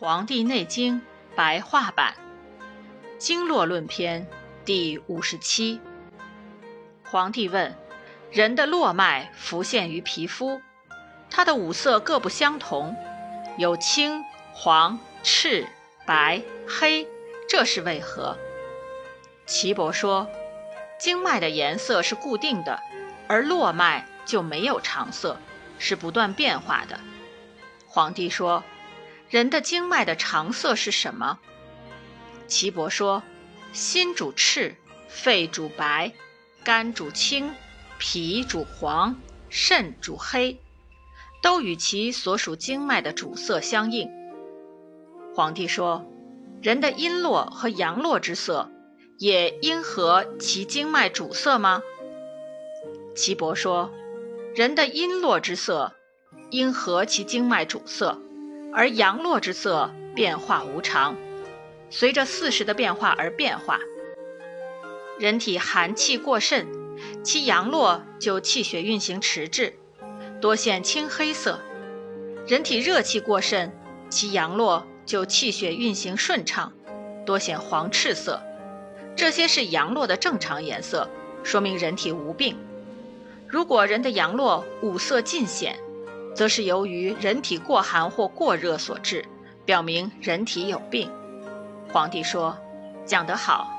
黄帝内经白话版经络论篇第五十七。皇帝问：人的络脉浮现于皮肤，它的五色各不相同，有青、黄、赤、白、黑，这是为何？岐伯说：经脉的颜色是固定的，而络脉就没有常色，是不断变化的。皇帝说。人的经脉的常色是什么？岐伯说：心主赤，肺主白，肝主青，脾主黄，肾主黑，都与其所属经脉的主色相应。皇帝说：人的阴络和阳络之色，也应合其经脉主色吗？岐伯说：人的阴络之色，应合其经脉主色。而阳络之色变化无常，随着四时的变化而变化。人体寒气过甚，其阳络就气血运行迟滞，多显青黑色；人体热气过甚，其阳络就气血运行顺畅，多显黄赤色。这些是阳络的正常颜色，说明人体无病。如果人的阳络五色尽显，则是由于人体过寒或过热所致，表明人体有病。皇帝说：“讲得好。”